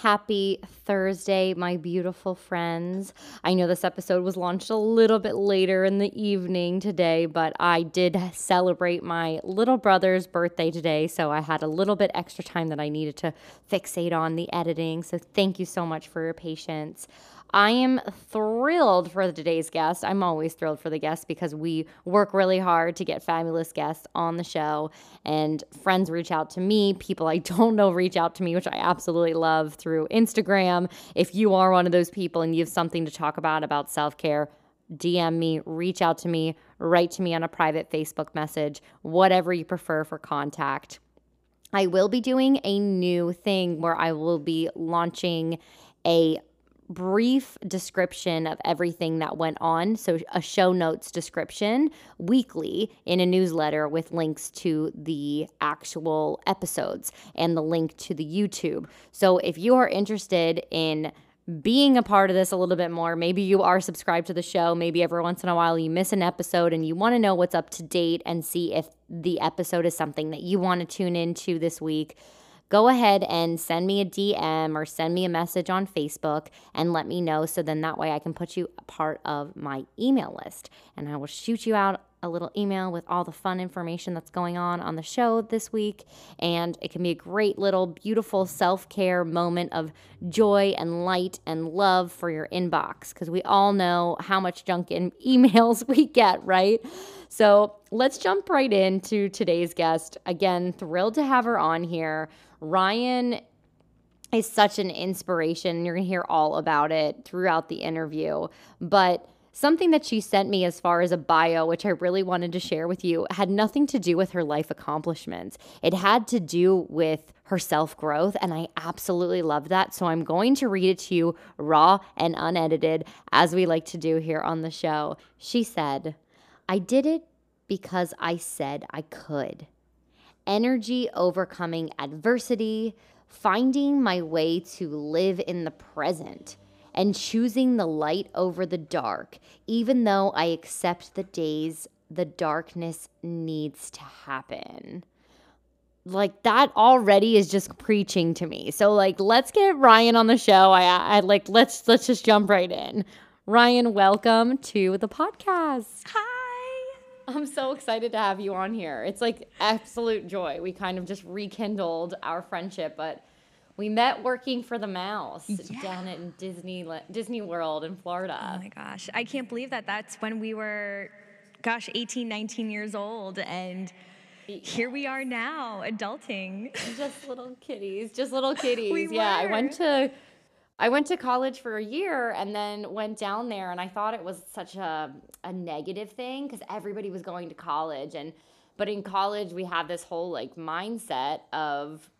Happy Thursday, my beautiful friends. I know this episode was launched a little bit later in the evening today, but I did celebrate my little brother's birthday today, so I had a little bit extra time that I needed to fixate on the editing. So thank you so much for your patience. I am thrilled for today's guest. I'm always thrilled for the guests because we work really hard to get fabulous guests on the show. And friends reach out to me, people I don't know reach out to me, which I absolutely love through Instagram. If you are one of those people and you have something to talk about about self care, DM me, reach out to me, write to me on a private Facebook message, whatever you prefer for contact. I will be doing a new thing where I will be launching a brief description of everything that went on. So, a show notes description weekly in a newsletter with links to the actual episodes and the link to the YouTube. So, if you are interested in being a part of this a little bit more, maybe you are subscribed to the show, maybe every once in a while you miss an episode and you want to know what's up to date and see if the episode is something that you want to tune into this week go ahead and send me a DM or send me a message on Facebook and let me know so then that way I can put you a part of my email list. And I will shoot you out a little email with all the fun information that's going on on the show this week. And it can be a great little beautiful self care moment of joy and light and love for your inbox because we all know how much junk in emails we get, right? So let's jump right into today's guest. Again, thrilled to have her on here. Ryan is such an inspiration. You're going to hear all about it throughout the interview. But something that she sent me as far as a bio, which I really wanted to share with you, had nothing to do with her life accomplishments. It had to do with her self growth. And I absolutely love that. So I'm going to read it to you raw and unedited, as we like to do here on the show. She said, I did it because I said I could energy overcoming adversity, finding my way to live in the present, and choosing the light over the dark, even though I accept the days the darkness needs to happen. Like that already is just preaching to me. So like let's get Ryan on the show. I I like let's let's just jump right in. Ryan, welcome to the podcast. Hi. I'm so excited to have you on here. It's like absolute joy. We kind of just rekindled our friendship, but we met working for the mouse Yeah. down in Disney Disney World in Florida. Oh my gosh. I can't believe that that's when we were, gosh, 18, 19 years old. And here we are now, adulting. just little kitties, just little kitties. We yeah, I went to I went to college for a year and then went down there and I thought it was such a a negative thing cuz everybody was going to college and but in college we have this whole like mindset of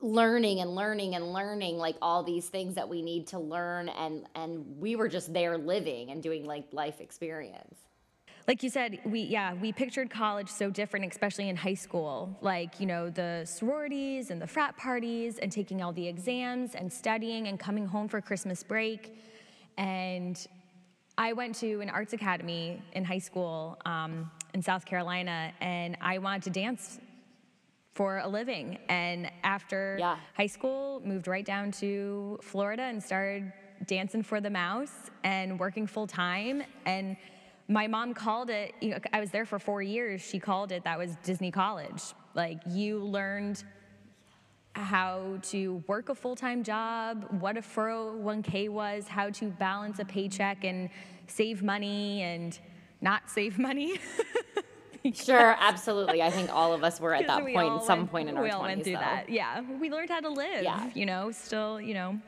learning and learning and learning like all these things that we need to learn and and we were just there living and doing like life experience. like you said, we yeah, we pictured college so different, especially in high school. Like, you know, the sororities and the frat parties and taking all the exams and studying and coming home for Christmas break. And I went to an arts academy in high school um, in South Carolina, and I wanted to dance for a living. And after Yeah. high school, moved right down to Florida and started dancing for the mouse and working full time. And my mom called it, you know, I was there for four years. She called it that was Disney College. Like you learned how to work a full time job, what a 401k was, how to balance a paycheck and save money and not save money. Sure, absolutely. I think all of us were at that point, all some point in our we all 20s. went through though. that. Yeah, we learned how to live. Yeah. You know, still, you know,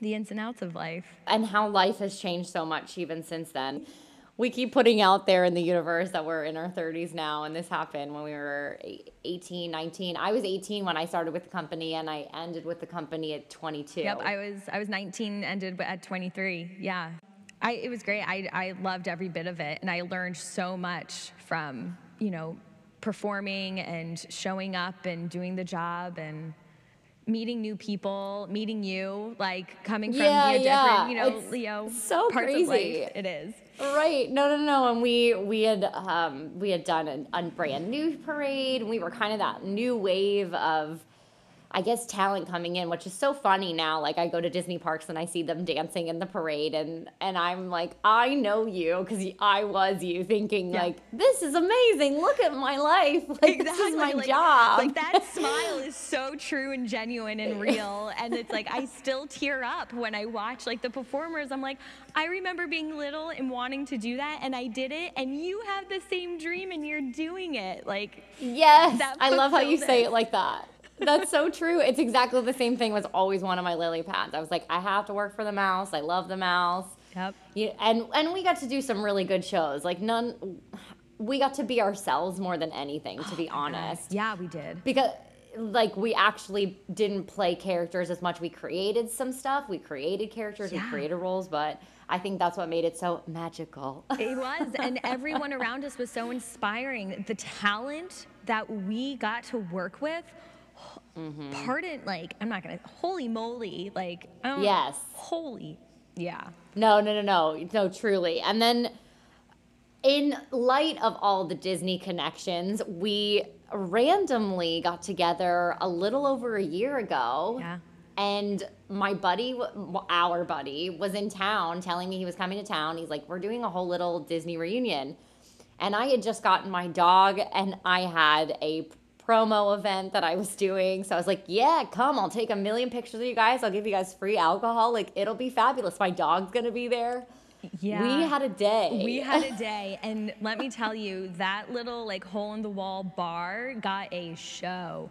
the ins and outs of life. and how life has changed so much even since then. We keep putting out there in the universe that we're in our 30s now, and this happened when we were eight- 18, 19. I was 18 when I started with the company, and I ended with the company at 22. Yep, I was I was 19, ended at 23. Yeah, I it was great. I I loved every bit of it, and I learned so much from you know performing and showing up and doing the job and meeting new people, meeting you, like coming from Yeah, know, yeah. different you know It's Leo so parts of crazy. life. It is. Right. No, no, no. And we we had um, we had done a, a brand new parade. And we were kind of that new wave of, I guess, talent coming in, which is so funny now. Like I go to Disney parks and I see them dancing in the parade, and and I'm like, I know you because I was you, thinking Yeah. like, this is amazing. Look at my life. Like this is my like, job. Like that smile is so true and genuine and real. And it's like I still tear up when I watch like the performers. I'm like, I remember being little and wanting to do that, and I did it. And you have the same dream, and you're doing it. Like, Yes, I love how you say it like that. That's so true. It's exactly the same thing was always one of my lily pads. I was like, I have to work for the mouse. I love the mouse. Yep. Yeah, and and we got to do some really good shows. Like none, we got to be ourselves more than anything, to oh be honest. yeah, we did. Because like we actually didn't play characters as much. We created some stuff. We created characters. We created roles, but I think that's what made it so magical. It was, and everyone around us was so inspiring. The talent that we got to work with, Mm-hmm. pardon, like, I'm not gonna, holy moly, like, don't- Yes. holy, yeah. No, no, no, no, no, truly. And then, in light of all the Disney connections, we randomly got together a little over a year ago. Yeah. And my buddy, our buddy, was in town telling me he was coming to town. He's like, We're doing a whole little Disney reunion. And I had just gotten my dog, and I had a promo event that I was doing. So I was like, Yeah, come, I'll take a million pictures of you guys. I'll give you guys free alcohol. Like, it'll be fabulous. My dog's gonna be there. Yeah. We had a day. We had a day, and let me tell you, that little like hole in the wall bar got a show.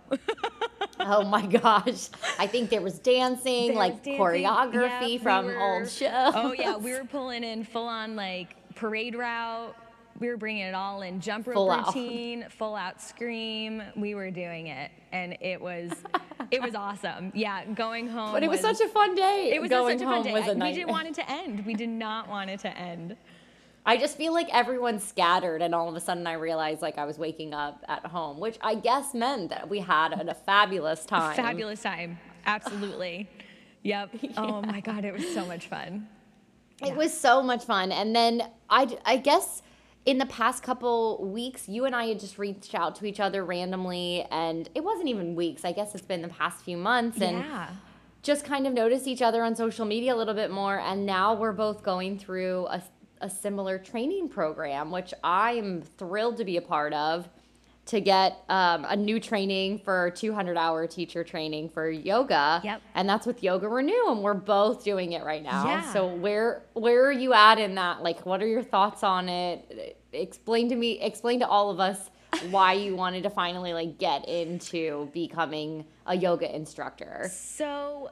oh my gosh. I think there was dancing, There like was dancing. choreography we from were- old shows. Oh yeah, we were pulling in full on like parade route. We were bringing it all in. Jump rope Full out. routine, full out scream. We were doing it, and it was, it was awesome. Yeah, going home. But it was such a fun day. It was Going such a fun day. was a we didn't want it to end. We did not want it to end. I just feel like everyone's scattered, and all of a sudden I realized like I was waking up at home, which I guess meant that we had a fabulous time. Fabulous time. Absolutely. Yep. Oh my God, it was so much fun. It was so much fun. And then I, I guess in the past couple weeks, you and I had just reached out to each other randomly, and it wasn't even weeks. I guess it's been the past few months, and yeah. just kind of noticed each other on social media a little bit more. And now we're both going through a, a similar training program, which I'm thrilled to be a part of. To get um, a new training for 200 hour teacher training for yoga, Yep. and that's with Yoga Renew, and we're both doing it right now. Yeah. So where where are you at in that? Like, what are your thoughts on it? Explain to me, explain to all of us why you wanted to finally like get into becoming a yoga instructor. So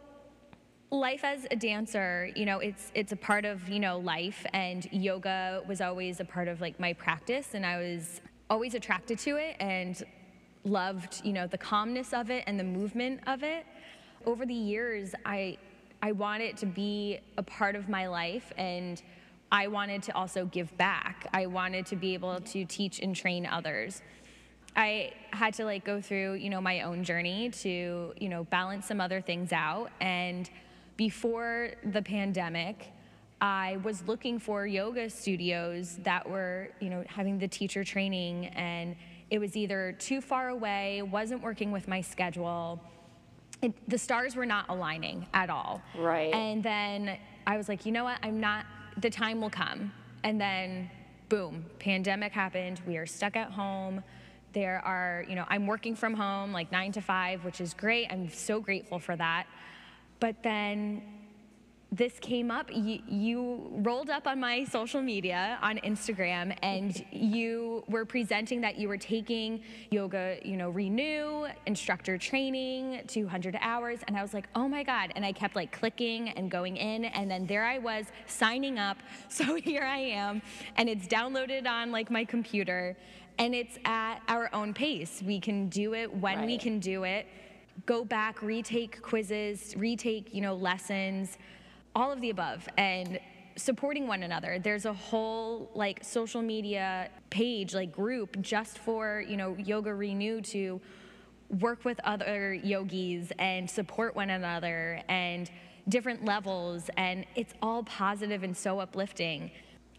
life as a dancer, you know, it's it's a part of, you know, life and yoga was always a part of like my practice and I was always attracted to it and loved, you know, the calmness of it and the movement of it. Over the years, I I want it to be a part of my life and I wanted to also give back. I wanted to be able to teach and train others. I had to like go through, you know, my own journey to, you know, balance some other things out. And before the pandemic, I was looking for yoga studios that were, you know, having the teacher training and it was either too far away, wasn't working with my schedule. It, the stars were not aligning at all. Right. And then I was like, you know what? I'm not, the time will come. And then, boom, pandemic happened. We are stuck at home. there are, you know, I'm working from home like nine to five, which is great. I'm so grateful for that. But then this came up. You, you, rolled up on my social media on Instagram, and you were presenting that you were taking yoga, you know, renew instructor training, 200 hours, and I was like, oh my god! And I kept like clicking and going in, and then there I was signing up. So here I am, and it's downloaded on like my computer, and it's at our own pace. We can do it when we can do it. Go back, retake quizzes, retake, you know, lessons all of the above and supporting one another. There's a whole like social media page like group just for you know yoga renew to work with other yogis and support one another and different levels and it's all positive and so uplifting.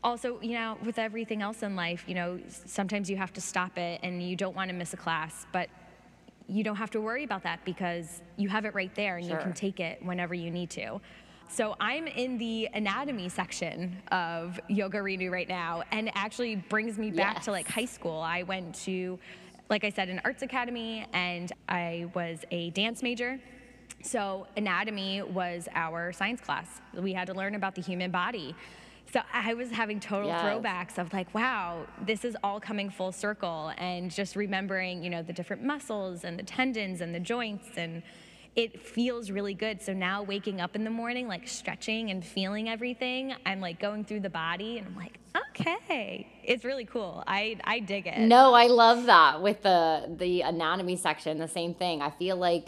Also you know with everything else in life you know sometimes you have to stop it and you don't want to miss a class but you don't have to worry about that because you have it right there and you can take it whenever you need to. So I'm in the anatomy section of Yoga Renew right now, and it actually brings me back to like high school. I went to, like I said, an arts academy, and I was a dance major. So anatomy was our science class. We had to learn about the human body. So I was having total Yes. throwbacks of like, wow, this is all coming full circle, and just remembering, you know, the different muscles and the tendons and the joints, and it feels really good. So now waking up in the morning, like stretching and feeling everything, I'm like going through the body, and I'm like, okay, it's really cool. I I dig it. No, I love that with the the anatomy section. The same thing. I feel like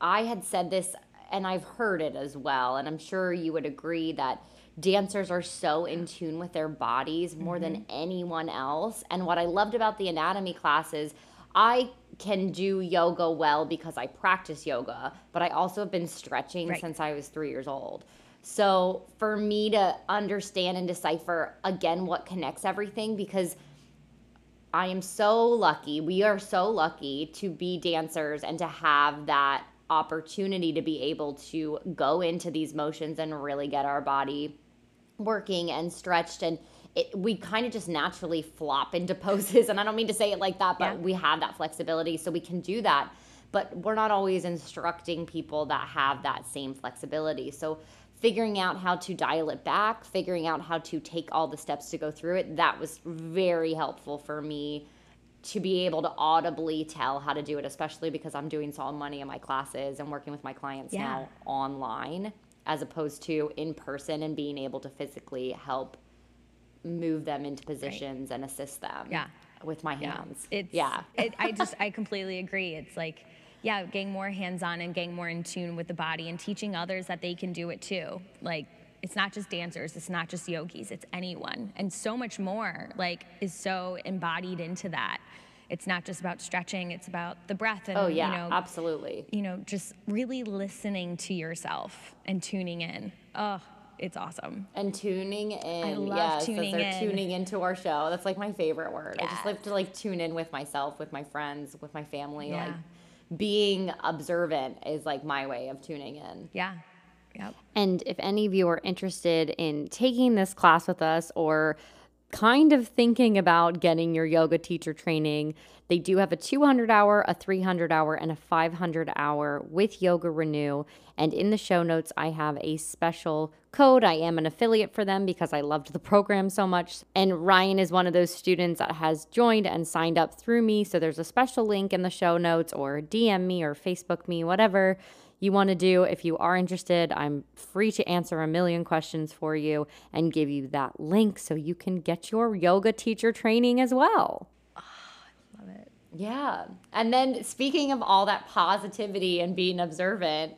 I had said this, and I've heard it as well, and I'm sure you would agree that dancers are so in tune with their bodies more than Mm-hmm. anyone else. And what I loved about the anatomy classes. I can do yoga well because I practice yoga, but I also have been stretching Right. since I was three years old. So for me to understand and decipher again what connects everything, because I am so lucky. We are so lucky to be dancers and to have that opportunity to be able to go into these motions and really get our body working and stretched and it, we kind of just naturally flop into poses and i don't mean to say it like that but Yeah. we have that flexibility so we can do that but we're not always instructing people that have that same flexibility so figuring out how to dial it back figuring out how to take all the steps to go through it that was very helpful for me to be able to audibly tell how to do it especially because i'm doing solid money in my classes and working with my clients Yeah. now online as opposed to in person and being able to physically help move them into positions and assist them Yeah. with my Yeah. hands. It's, yeah. it, I just, I completely agree. It's like, yeah, getting more hands on and getting more in tune with the body and teaching others that they can do it too. Like, it's not just dancers, it's not just yogis, it's anyone. And so much more, like, is so embodied into that. It's not just about stretching, it's about the breath and, oh yeah, you know, absolutely. you know, just really listening to yourself and tuning in. Oh, it's awesome. And tuning in. I love yes, as tuning they're in. tuning into our show. That's like my favorite word. I just Yes. like to like tune in with myself, with my friends, with my family. Yeah. Like being observant is like my way of tuning in. Yeah. Yep. And if any of you are interested in taking this class with us or kind of thinking about getting your yoga teacher training, they do have a 200 hour, a 300 hour, and a 500 hour with Yoga Renew. And in the show notes, I have a special code. I am an affiliate for them because I loved the program so much. And Ryan is one of those students that has joined and signed up through me. So there's a special link in the show notes or DM me or Facebook me, whatever you want to do. If you are interested, I'm free to answer a million questions for you and give you that link so you can get your yoga teacher training as well. I Love it. Yeah. And then speaking of all that positivity and being observant,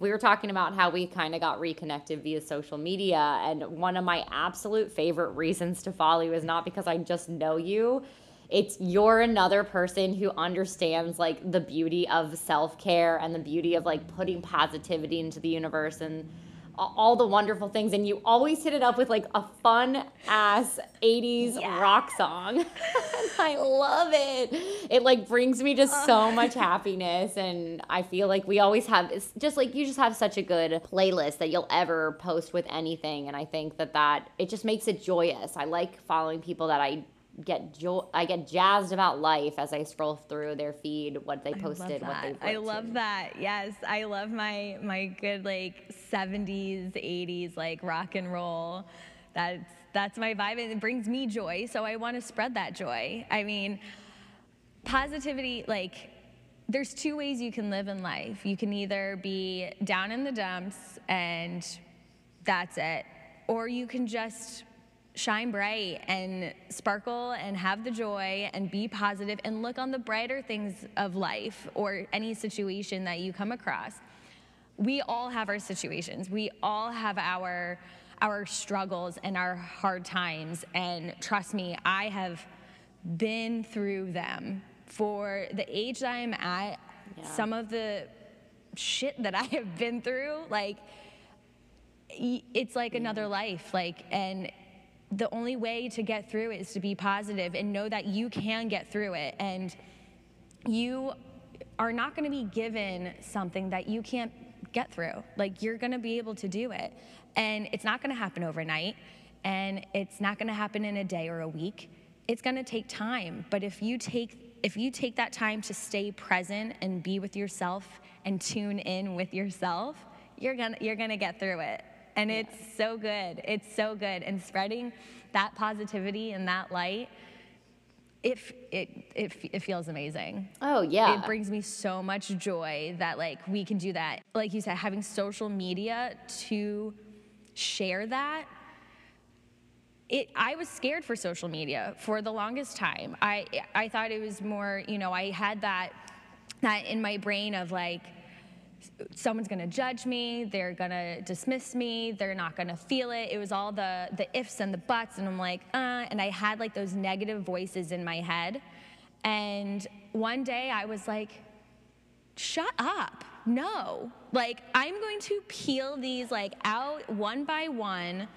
we were talking about how we kind of got reconnected via social media. And one of my absolute favorite reasons to follow you is not because I just know you. It's you're another person who understands like the beauty of self care and the beauty of like putting positivity into the universe and all the wonderful things. And you always hit it up with like a fun ass 80s rock song. I love it. It like brings me just uh. so much happiness. And I feel like we always have, it's just like you just have such a good playlist that you'll ever post with anything. And I think that that, it just makes it joyous. I like following people that I get jo- I get jazzed about life as I scroll through their feed, what they posted, what they've I love that. Yes, I love my my good like 70s, 80s like rock and roll. That's that's my vibe and it brings me joy, so I want to spread that joy. I mean, positivity like there's two ways you can live in life. You can either be down in the dumps and that's it, or you can just shine bright and sparkle and have the joy and be positive and look on the brighter things of life or any situation that you come across. We all have our situations. We all have our our struggles and our hard times and trust me, I have been through them. For the age that I'm at, some of the shit that I have been through, like it's like another life like and the only way to get through it is to be positive and know that you can get through it. And you are not going to be given something that you can't get through. Like you're going to be able to do it. And it's not going to happen overnight. And it's not going to happen in a day or a week. It's going to take time. But if you take if you take that time to stay present and be with yourself and tune in with yourself you're to you're going to get through it and it's so good. It's so good. And spreading that positivity and that light it, it, it, it feels amazing. Oh yeah. it brings me so much joy that like we can do that. Like you said having social media to share that it i was scared for social media for the longest time. I i thought it was more you know i had that that in my brain of like someone's going to judge me they're going to dismiss me they're not going to feel it. It was all the the ifs and the buts and i'm like uh and i had like those negative voices in my head. And one day i was like shut up. No. Like i'm going to peel these like out one by one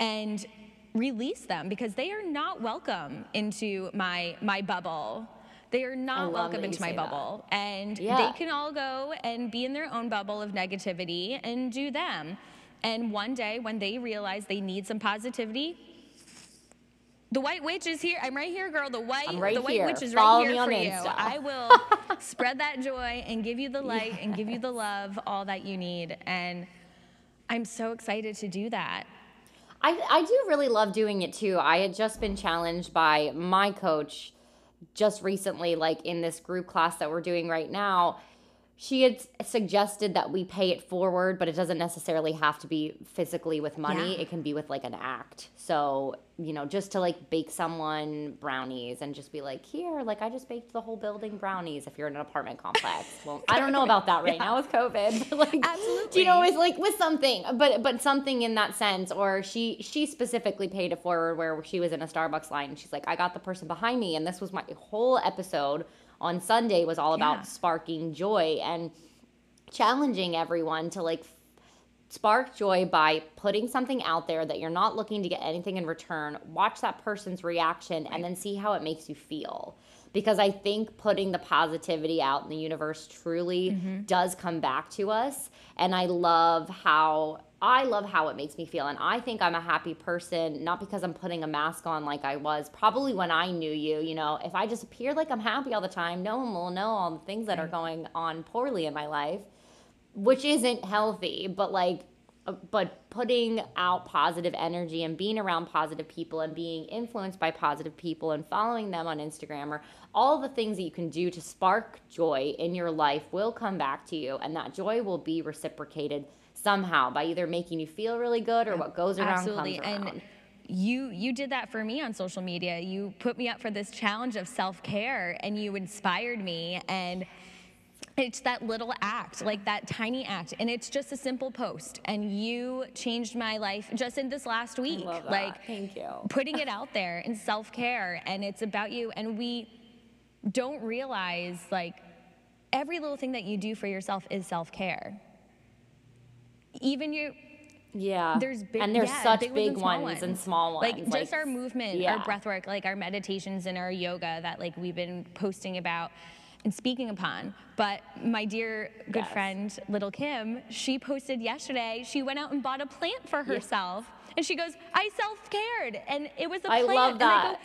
and release them because they are not welcome into my my bubble they are not welcome into my say that. bubble and Yeah. they can all go and be in their own bubble of negativity and do them and one day when they realize they need some positivity the white witch is here. I'm right here, girl. The white, right the white here. witch is Follow right me here on for Insta. you. I will spread that joy and give you the light and give you the love, all that you need. And I'm so excited to do that. I, I do really love doing it too. I had just been challenged by my coach just recently, like in this group class that we're doing right now. She had suggested that we pay it forward, but it doesn't necessarily have to be physically with money. Yeah. It can be with like an act. So, you know, just to like bake someone brownies and just be like, here, like I just baked the whole building brownies if you're in an apartment complex. Well, I don't know about that right now with COVID. But like, do you know, it's like with something, but but something in that sense. Or she she specifically paid it forward where she was in a Starbucks line and she's like, I got the person behind me, and this was my whole episode on Sunday was all about Yeah. sparking joy and challenging everyone to like spark joy by putting something out there that you're not looking to get anything in return. Watch that person's reaction and then see how it makes you feel. Because I think putting the positivity out in the universe truly mm-hmm. does come back to us. And I love how I love how it makes me feel. And I think I'm a happy person, not because I'm putting a mask on like I was probably when I knew you. You know, if I just appear like I'm happy all the time, no one will know all the things that are going on poorly in my life which isn't healthy but like uh, but putting out positive energy and being around positive people and being influenced by positive people and following them on Instagram or all the things that you can do to spark joy in your life will come back to you and that joy will be reciprocated somehow by either making you feel really good or what goes around Absolutely. comes around. And you you did that for me on social media. You put me up for this challenge of self-care and you inspired me and it's that little act, like that tiny act, and it's just a simple post. And you changed my life just in this last week. Like, Thank you. Putting it out there in self care, and it's about you. And we don't realize, like, every little thing that you do for yourself is self care. Even you, yeah. there's big, and there's yeah, such big, big and ones and small ones. Like just our movement, yeah. our breath work, like our meditations and our yoga that like we've been posting about and speaking upon. But my dear good Yes. friend, little Kim, she posted yesterday. She went out and bought a plant for herself. And she goes, I self cared. And it was a I plan. love And I go, that.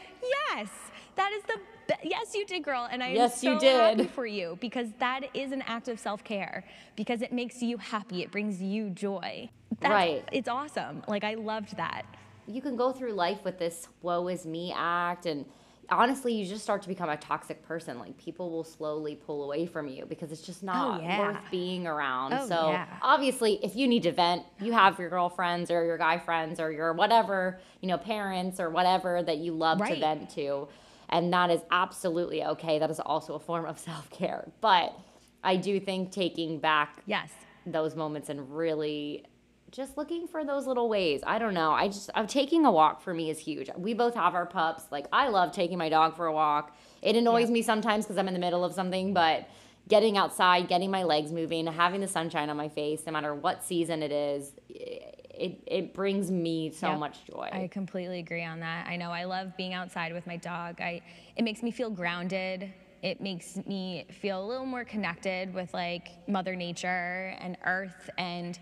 yes, that is the yes, you did, girl. And I am Yes, so you did. happy for you because that is an act of self care because it makes you happy. It brings you joy. That's, Right. It's awesome. Like, I loved that. you can go through life with this woe is me act and honestly you just start to become a toxic person like people will slowly pull away from you because it's just oh, not Oh, yeah. worth being around Oh, so yeah. obviously if you need to vent you have your girlfriends or your guy friends or your whatever you know parents or whatever that you love to vent to and that is absolutely okay that is also a form of self-care but i do think taking back Yes. those moments and really just looking for those little ways. I don't know. I just I'm taking a walk for me is huge. We both have our pups. Like I love taking my dog for a walk. It annoys me sometimes because I'm in the middle of something, but getting outside, getting my legs moving, having the sunshine on my face, no matter what season it is, it it brings me so Yep. much joy. I completely agree on that. I know I love being outside with my dog. I it makes me feel grounded. It makes me feel a little more connected with like mother nature and earth and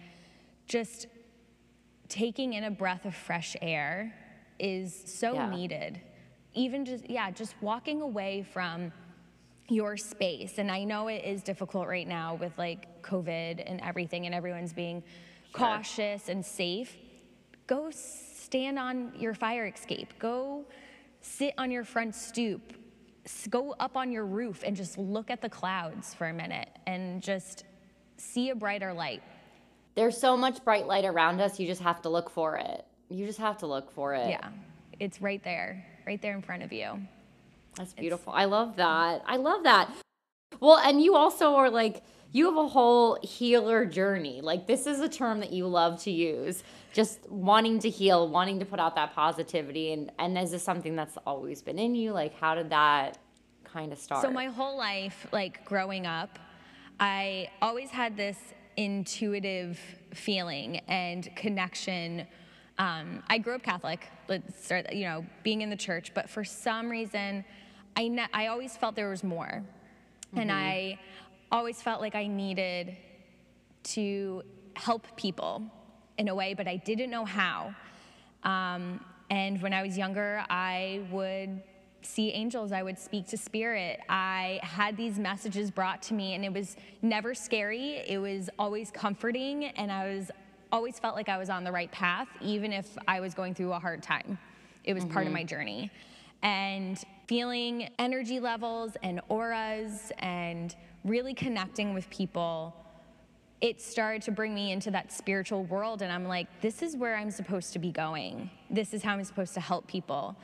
just taking in a breath of fresh air is so Yeah. needed. Even just yeah, just walking away from your space. And I know it is difficult right now with like COVID and everything, and everyone's being cautious and safe. Go stand on your fire escape. Go sit on your front stoop. Go up on your roof and just look at the clouds for a minute and just see a brighter light. There's so much bright light around us. You just have to look for it. You just have to look for it. Yeah, it's right there, right there in front of you. That's beautiful. I love that. I love that. Well, and you also are like, you have a whole healer journey. Like, this is a term that you love to use. Just wanting to heal, wanting to put out that positivity. And, and is this something that's always been in you? Like, how did that kind of start? So my whole life, like growing up, I always had this intuitive feeling and connection. Um, I grew up Catholic, let's start, you know, being in the church, but for some reason, I, ne- I always felt there was more. And I always felt like I needed to help people in a way, but I didn't know how. Um, and when I was younger, I would see angels, I would speak to spirit. I had these messages brought to me, and it was never scary. It was always comforting, and I was always felt like I was on the right path, even if I was going through a hard time. It was part of my mm-hmm. journey. And feeling energy levels and auras and really connecting with people it started to bring me into that spiritual world and i'm like this is where i'm supposed to be going this is how i'm supposed to help people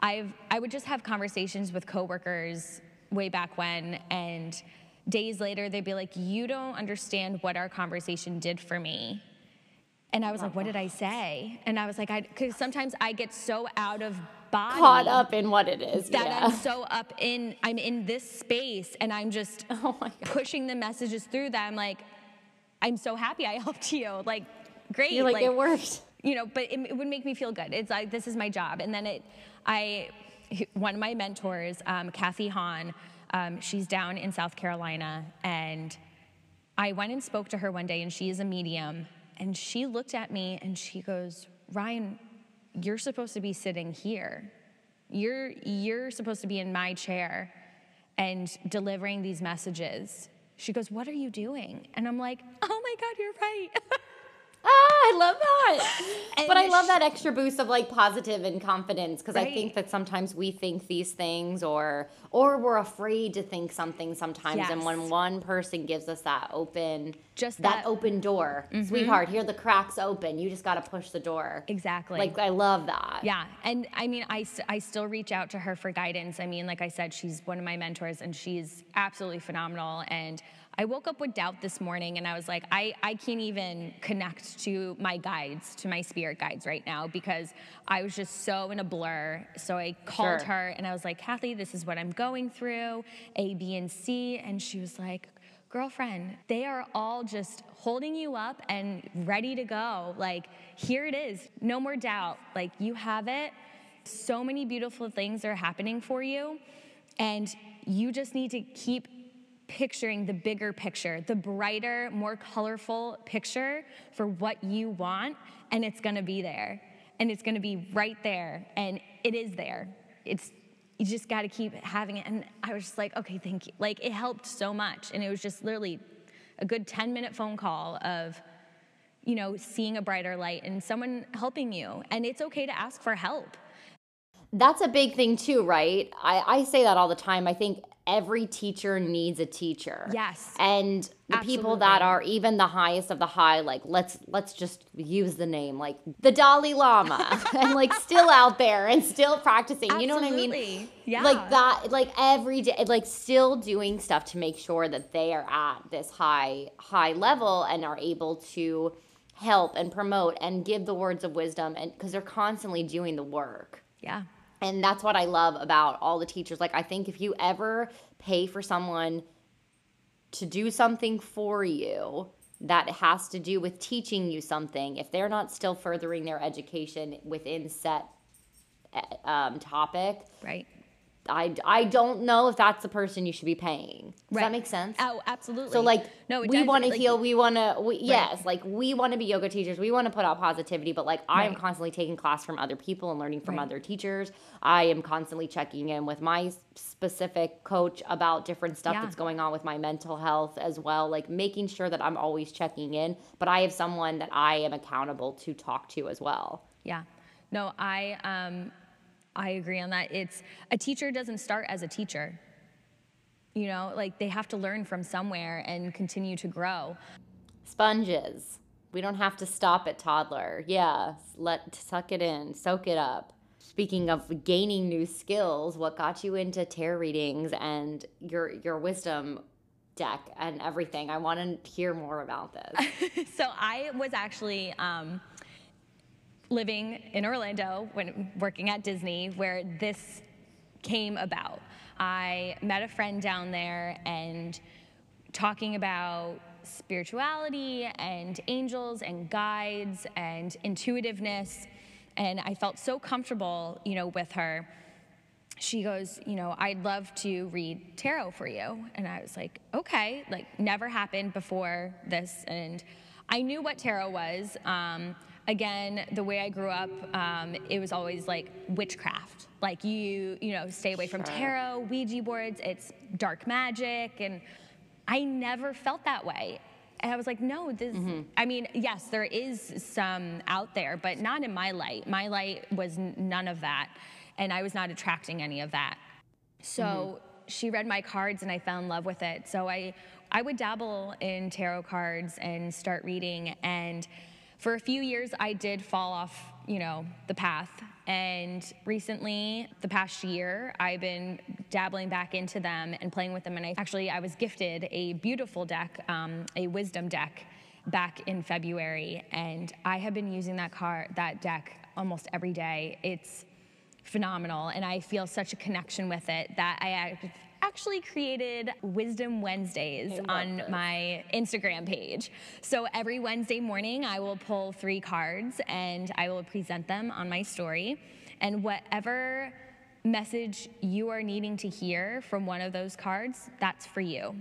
i've i would just have conversations with coworkers way back when and days later they'd be like you don't understand what our conversation did for me and i was like what did i say and i was like i because sometimes i get so out of body Caught up in what it is. that yeah. I'm so up in I'm in this space and I'm just Oh pushing the messages through that I'm like I'm so happy I helped you like great You're like, it worked. You know but it, it would make me feel good. It's like this is my job. And then it I one of my mentors um, Kathy Hahn um, she's down in South Carolina. And I went and spoke to her one day and she is a medium. And she looked at me and she goes Ryan you're supposed to be sitting here. You're you're supposed to be in my chair and delivering these messages. She goes what are you doing? And i'm like oh my god you're right Ah, I love that. And but I love that extra boost of like positive and confidence because I think that sometimes we think these things or or we're afraid to think something sometimes and when one person gives us that open Just that, that- open door. Mm-hmm. Sweetheart, here the cracks open. You just got to push the door. exactly Like I love that. Yeah, and I mean, I, st- I still reach out to her for guidance. I mean, like I said, she's one of my mentors and she's absolutely phenomenal. And I woke up with doubt this morning and I was like, I, I can't even connect to my guides, to my spirit guides right now because I was just so in a blur. So I called Sure. her and I was like, Kathy, this is what I'm going through, A, B, and C. And she was like, girlfriend, they are all just holding you up and ready to go. Like, here it is. No more doubt. Like, you have it. So many beautiful things are happening for you. And you just need to keep picturing the bigger picture, the brighter, more colorful picture for what you want, and it's gonna be there. and it's to be right there and it is there it's you just got to keep having it and i was just like okay thank you like it helped so much and it was just literally a good 10 minute phone call of you know seeing a brighter light and someone helping you and it's okay to ask for help That's a big thing too, right? I, I say that all the time. I think every teacher needs a teacher. Yes. And the people that are even the highest of the high, like let's let's just use the name, like the Dalai Lama, and like still out there and still practicing. You know what I mean? Yeah. Like that, like every day, like still doing stuff to make sure that they are at this high high level and are able to help and promote and give the words of wisdom, and because they're constantly doing the work yeah and that's what I love about all the teachers. Like, I think if you ever pay for someone to do something for you that has to do with teaching you something, if they're not still furthering their education within set eh, um, topic, right I, I don't know if that's the person you should be paying. Does Right. that make sense? oh absolutely So like no we want to like, heal, we want to we, yes, like we want to be yoga teachers. We want to put out positivity, but like I am Right. constantly taking class from other people and learning from Right. other teachers. I am constantly checking in with my specific coach about different stuff Yeah. that's going on with my mental health as well, like making sure that I'm always checking in, but I have someone that I am accountable to talk to as well. Yeah. No, I um I agree on that. It's a teacher doesn't start as a teacher. You know, like they have to learn from somewhere and continue to grow. Sponges. We don't have to stop at toddler. Yeah, let suck it in, soak it up. Speaking of gaining new skills, what got you into tarot readings and your your wisdom deck and everything? I want to hear more about this. so I was actually um, living in Orlando when working at Disney, where this came about. I met a friend down there and talking about spirituality and angels and guides and intuitiveness and I felt so comfortable, you know, with her. She goes, you know, I'd love to read tarot for you. And I was like, okay, like never happened before this. And I knew what tarot was. Um, again, the way I grew up, um, it was always like witchcraft. Like you, you know, stay away from tarot, Ouija boards, it's dark magic. And I never felt that way. And I was like, no, this, I mean, yes, there is some out there, but not in my light. My light was n- none of that. And I was not attracting any of that. So she read my cards and I fell in love with it. So I, I would dabble in tarot cards and start reading. And for a few years, I did fall off, you know, the path. And recently, the past year, I've been dabbling back into them and playing with them. And I actually, I was gifted a beautiful deck, um, a wisdom deck, back in February, and I have been using that card, that deck, almost every day. It's phenomenal, and I feel such a connection with it that I actually created Wisdom Wednesdays on my Instagram page. So every Wednesday morning, I will pull three cards and I will present them on my story. And whatever message you are needing to hear from one of those cards, that's for you.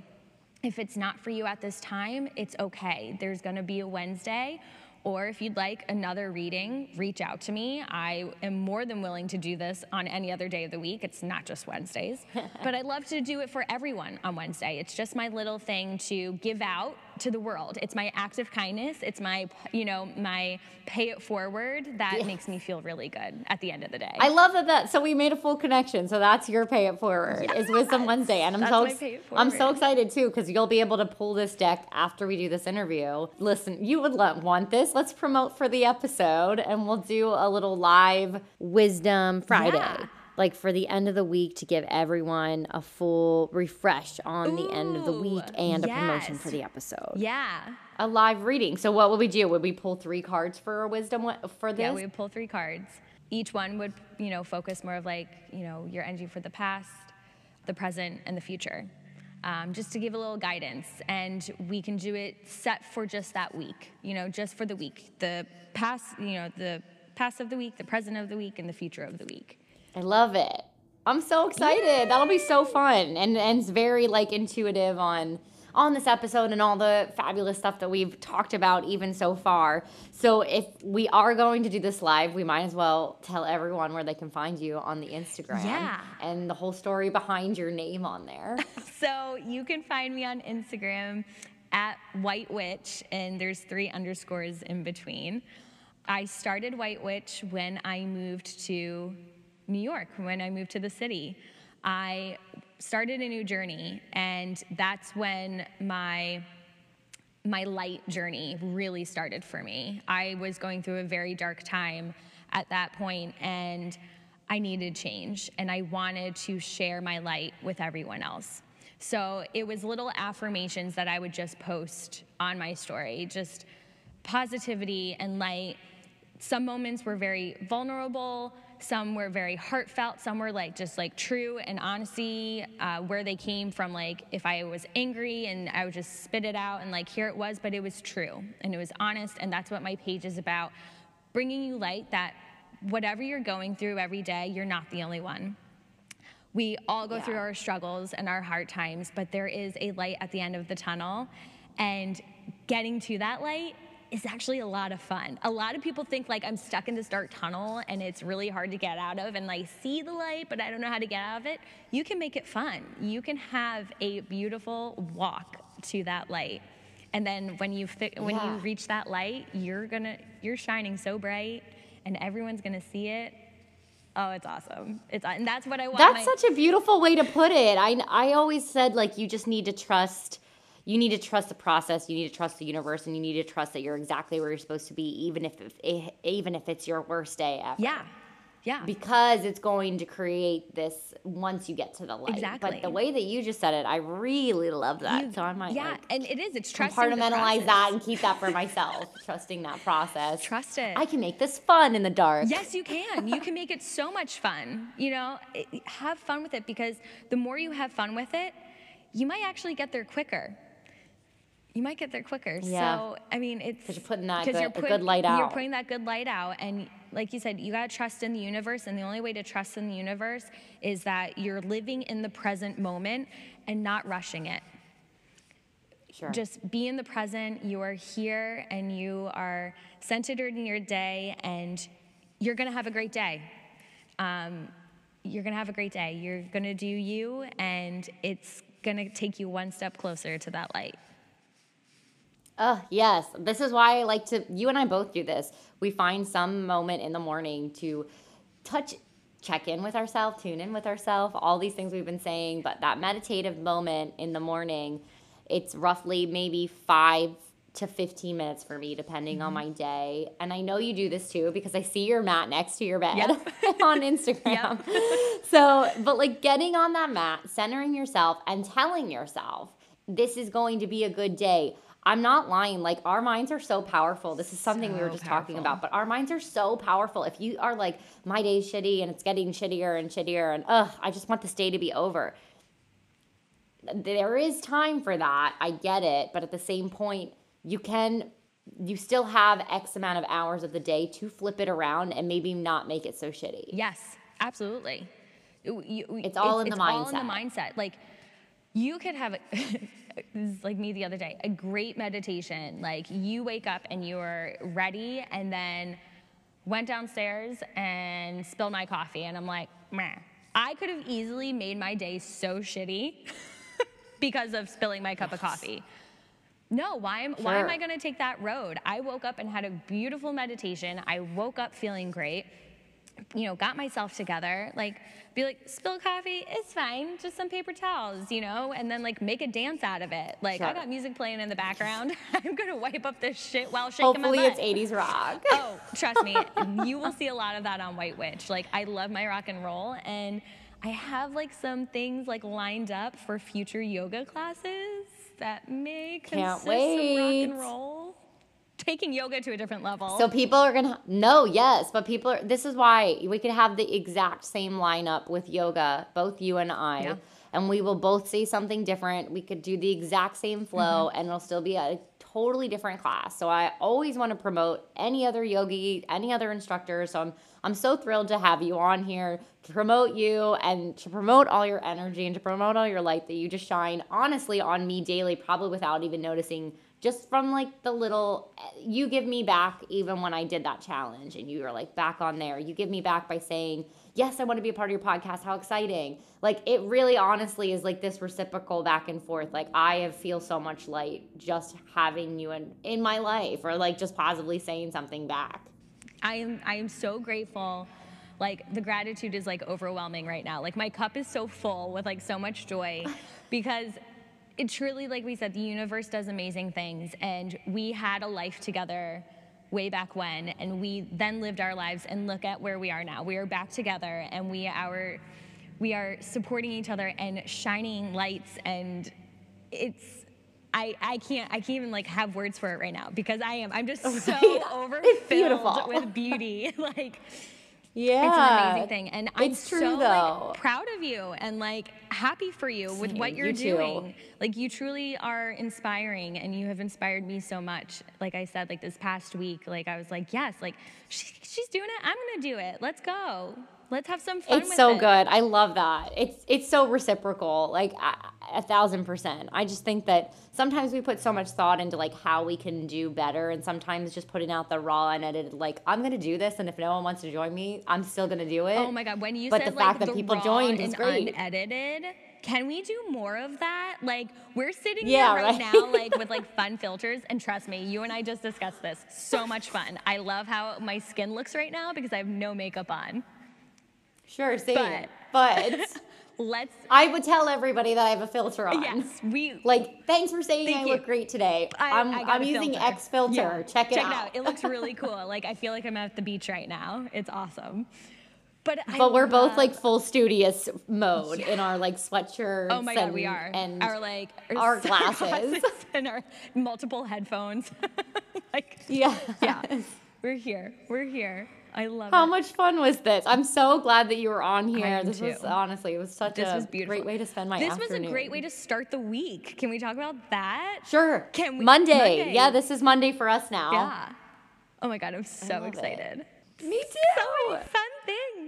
If it's not for you at this time, it's okay. There's gonna be a Wednesday, or if you'd like another reading, reach out to me. I am more than willing to do this on any other day of the week. It's not just Wednesdays. but I love to do it for everyone on Wednesday. It's just my little thing to give out to the world. It's my act of kindness. It's my, you know, my pay it forward that makes me feel really good at the end of the day. I love that. That so we made a full connection. So that's your pay it forward is Wisdom Wednesday, and I'm That's so ex- I'm so excited too because you'll be able to pull this deck after we do this interview. Listen, you would lo- want this. Let's promote for the episode, and we'll do a little live Wisdom Friday. Yeah. Like for the end of the week to give everyone a full refresh on the end of the week Ooh, and a promotion for the episode. yeah. A live reading. So what would we do? Would we pull three cards for a wisdom for this? Yeah, we would pull three cards. Each one would, you know, focus more of like, you know, your energy for the past, the present, and the future. Um, just to give a little guidance. And we can do it set for just that week, you know, just for the week. The past, you know, the past of the week, the present of the week, and the future of the week. I love it. I'm so excited. That'll be so fun. And and it's very like intuitive on on this episode and all the fabulous stuff that we've talked about even so far. So if we are going to do this live, we might as well tell everyone where they can find you on the Instagram. Yeah. And the whole story behind your name on there. So you can find me on Instagram at White Witch, and there's three underscores in between. I started White Witch when I moved to New York, when I moved to the city. I started a new journey, and that's when my my light journey really started for me. I was going through a very dark time at that point and I needed change and I wanted to share my light with everyone else. So it was little affirmations that I would just post on my story, just positivity and light. Some moments were very vulnerable, some were very heartfelt, some were like just like true and honesty, uh, where they came from. Like if I was angry and I would just spit it out and like here it was, but it was true and it was honest, and that's what my page is about bringing you light that whatever you're going through every day, you're not the only one. We all go through our struggles and our hard times, but there is a light at the end of the tunnel. And getting to that light is actually a lot of fun. A lot of people think like I'm stuck in this dark tunnel and it's really hard to get out of and I see the light but I don't know how to get out of it. You can make it fun. You can have a beautiful walk to that light. And then when you fi- when Yeah. you reach that light, you're going to you're shining so bright and everyone's going to see it. Oh, it's awesome. It's and that's what I want That's my- such a beautiful way to put it. I, I always said, like, you just need to trust. You need to trust the process. You need to trust the universe, and you need to trust that you're exactly where you're supposed to be, even if, if even if it's your worst day ever. Yeah. Yeah. because it's going to create this once you get to the light. Exactly. But the way that you just said it, I really love that. You- so I might yeah, like and it is. It's trusting compartmentalize that and keep that for myself. trusting that process. Trust it. I can make this fun in the dark. Yes, you can. You can make it so much fun. You know, have fun with it because the more you have fun with it, you might actually get there quicker. You might get there quicker. Yeah. So I mean, it's 'Cause you're putting that good- you're good light out. You're putting that good light out, and like you said, you gotta trust in the universe. And the only way to trust in the universe is that you're living in the present moment and not rushing it. Sure. Just be in the present. You are here and you are centered in your day, and you're going to have a great day. Um, you're going to have a great day. You're going to do you, and it's going to take you one step closer to that light. Oh, yes. This is why I like to, you and I both do this. We find some moment in the morning to touch, check in with ourselves, tune in with ourselves, all these things we've been saying. But that meditative moment in the morning, it's roughly maybe five to 15 minutes for me, depending on mm-hmm. my day. And I know you do this too because I see your mat next to your bed on Instagram. So, but like getting on that mat, centering yourself, and telling yourself, this is going to be a good day. I'm not lying. Like, our minds are so powerful. This is something we were So just talking about, but our minds are so powerful. If you are like, my day's shitty and it's getting shittier and shittier, and ugh, I just want this day to be over. There is time for that. I get it. But at the same point, you can, you still have X amount of hours of the day to flip it around and maybe not make it so shitty. Yes, absolutely. It's all in the it's all in the mindset. mindset. Like you could have, this is like me the other day, a great meditation. Like you wake up and you are ready, and then went downstairs and spilled my coffee, and I'm like, meh. I could have easily made my day so shitty because of spilling my cup of coffee. No, why am, why am I going to take that road? I woke up and had a beautiful meditation. I woke up feeling great. You know, got myself together. Like, be like, spill coffee, it's fine. Just some paper towels, you know, and then like make a dance out of it. Like, I got music playing in the background. I'm gonna wipe up this shit while shaking my. Hopefully, it's 80s rock. Oh, trust me, you will see a lot of that on White Witch. Like, I love my rock and roll, and I have like some things like lined up for future yoga classes that may consist of rock and roll. Taking yoga to a different level. So people are gonna no, yes, but people are. This is why we could have the exact same lineup with yoga, both you and I, Yeah. and we will both say something different. We could do the exact same flow, Mm-hmm. and it'll still be a totally different class. So I always want to promote any other yogi, any other instructor. So I'm I'm so thrilled to have you on here to promote you and to promote all your energy and to promote all your light that you just shine honestly on me daily, probably without even noticing just from like the little eh, you give me back even when I did that challenge and you were like back on there. You give me back by saying, "Yes, I want to be a part of your podcast. How exciting." Like it really honestly is like this reciprocal back and forth. Like I have feel so much light just having you in in my life or like just positively saying something back. I am I am so grateful. Like the gratitude is like overwhelming right now. Like my cup is so full with like so much joy because it truly, like we said, the universe does amazing things, and we had a life together way back when, and we then lived our lives, and look at where we are now. We are back together, and we are we are supporting each other and shining lights, and it's. I, I can't I can't even like have words for it right now because I am I'm just so overfilled beautiful. with beauty like Yeah. it's an amazing thing, and I'm It's true, so though. like proud of you and like happy for you with what you're you doing. Like you truly are inspiring, and you have inspired me so much. Like I said, like this past week, like I was like, yes, like she, she's doing it. I'm gonna do it. Let's go. Let's have some fun. It's so it. good. I love that. It's it's so reciprocal. Like a, a thousand percent. I just think that sometimes we put so much thought into like how we can do better, and sometimes just putting out the raw and edited. Like I'm gonna do this, and if no one wants to join me, I'm still gonna do it. Oh my god, when you But said the like fact that the people joined is and great. unedited, can we do more of that? Like we're sitting Yeah, here right, right. now, like with like fun filters, and trust me, you and I just discussed this. So much fun. I love how my skin looks right now because I have no makeup on. Sure, same. But- But, Let's. I would tell everybody that I have a filter on. Yes, we. Like, thanks for saying Thank I you. look great today. I, am I got I'm using filter. X filter. Yeah. Check it Check out. it out. It looks really cool. Like I feel like I'm at the beach right now. It's awesome. But I but we're both like full studious mode in our like sweatshirts. Oh my god, we and- are. And our like our glasses. and our multiple headphones. like yeah. yeah, we're here. We're here. I love it. How it. much fun was this? I'm so glad that you were on here. This was honestly, it was such This a was beautiful. great way to spend my This afternoon. was a great way to start the week. Can we talk about that? Sure. Can we- Monday. Monday. Yeah, this is Monday for us now. Yeah. Oh my god, I'm so love it. excited. Me So too. many fun things.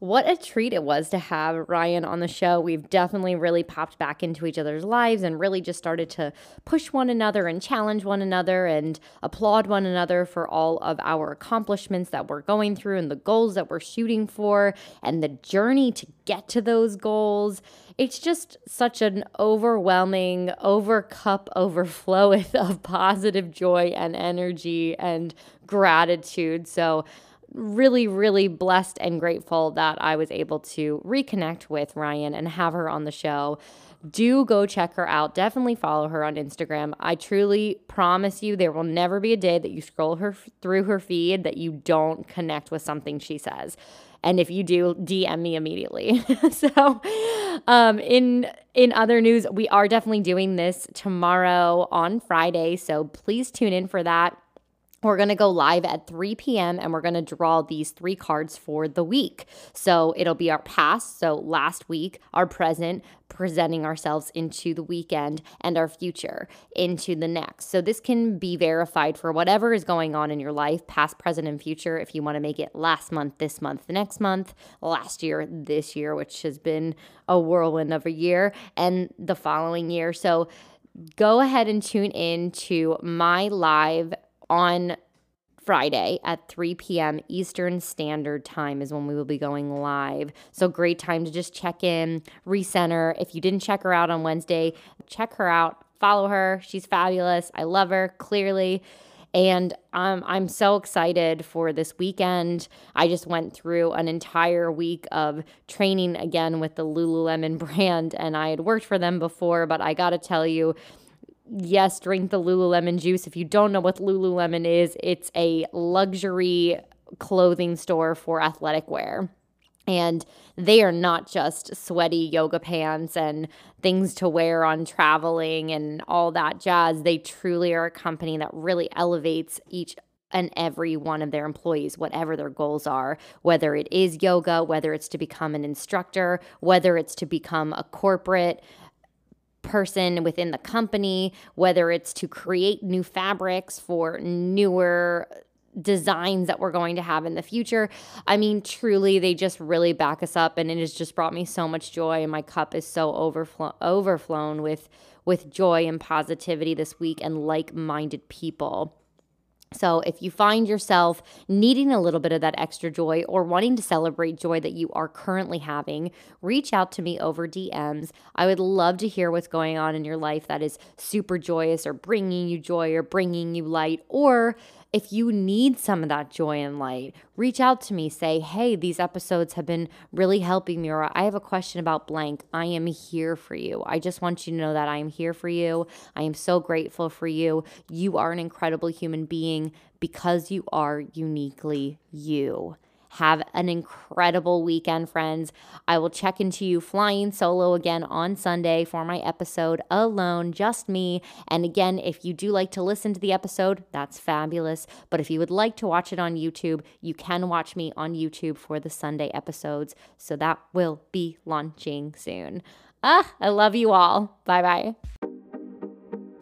What a treat it was to have Ryan on the show. We've definitely really popped back into each other's lives and really just started to push one another and challenge one another and applaud one another for all of our accomplishments that we're going through and the goals that we're shooting for and the journey to get to those goals. It's just such an overwhelming, over cup overfloweth of positive joy and energy and gratitude. So, really, really blessed and grateful that I was able to reconnect with Ryan and have her on the show. Do go check her out. Definitely follow her on Instagram. I truly promise you, there will never be a day that you scroll her through her feed that you don't connect with something she says. And if you do, DM me immediately. so, um, in in other news, we are definitely doing this tomorrow on Friday. So please tune in for that. We're going to go live at 3 p.m. and we're going to draw these three cards for the week. So it'll be our past, so last week, our present, presenting ourselves into the weekend, and our future into the next. So this can be verified for whatever is going on in your life, past, present, and future. If you want to make it last month, this month, the next month, last year, this year, which has been a whirlwind of a year, and the following year. So go ahead and tune in to my live on Friday at 3 p.m. Eastern Standard Time is when we will be going live. So, great time to just check in, recenter. If you didn't check her out on Wednesday, check her out, follow her. She's fabulous. I love her clearly. And um, I'm so excited for this weekend. I just went through an entire week of training again with the Lululemon brand, and I had worked for them before, but I gotta tell you, yes, drink the Lululemon juice. If you don't know what Lululemon is, it's a luxury clothing store for athletic wear. And they are not just sweaty yoga pants and things to wear on traveling and all that jazz. They truly are a company that really elevates each and every one of their employees, whatever their goals are, whether it is yoga, whether it's to become an instructor, whether it's to become a corporate person within the company, whether it's to create new fabrics for newer designs that we're going to have in the future. I mean, truly, they just really back us up, and it has just brought me so much joy. And my cup is so overflow- overflown with with joy and positivity this week and like-minded people. So, if you find yourself needing a little bit of that extra joy or wanting to celebrate joy that you are currently having, reach out to me over DMs. I would love to hear what's going on in your life that is super joyous or bringing you joy or bringing you light, or if you need some of that joy and light, reach out to me. Say, hey, these episodes have been really helping me, or I have a question about blank. I am here for you. I just want you to know that I am here for you. I am so grateful for you. You are an incredible human being because you are uniquely you. Have an incredible weekend, friends. I will check into you flying solo again on Sunday for my episode alone, just me. And again, if you do like to listen to the episode, that's fabulous. But if you would like to watch it on YouTube, you can watch me on YouTube for the Sunday episodes. So that will be launching soon. Ah, I love you all. Bye bye.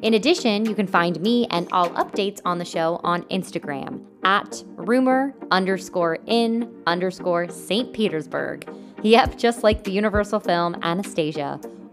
In addition, you can find me and all updates on the show on Instagram at rumor underscore in underscore St. Petersburg. Yep, just like the Universal film Anastasia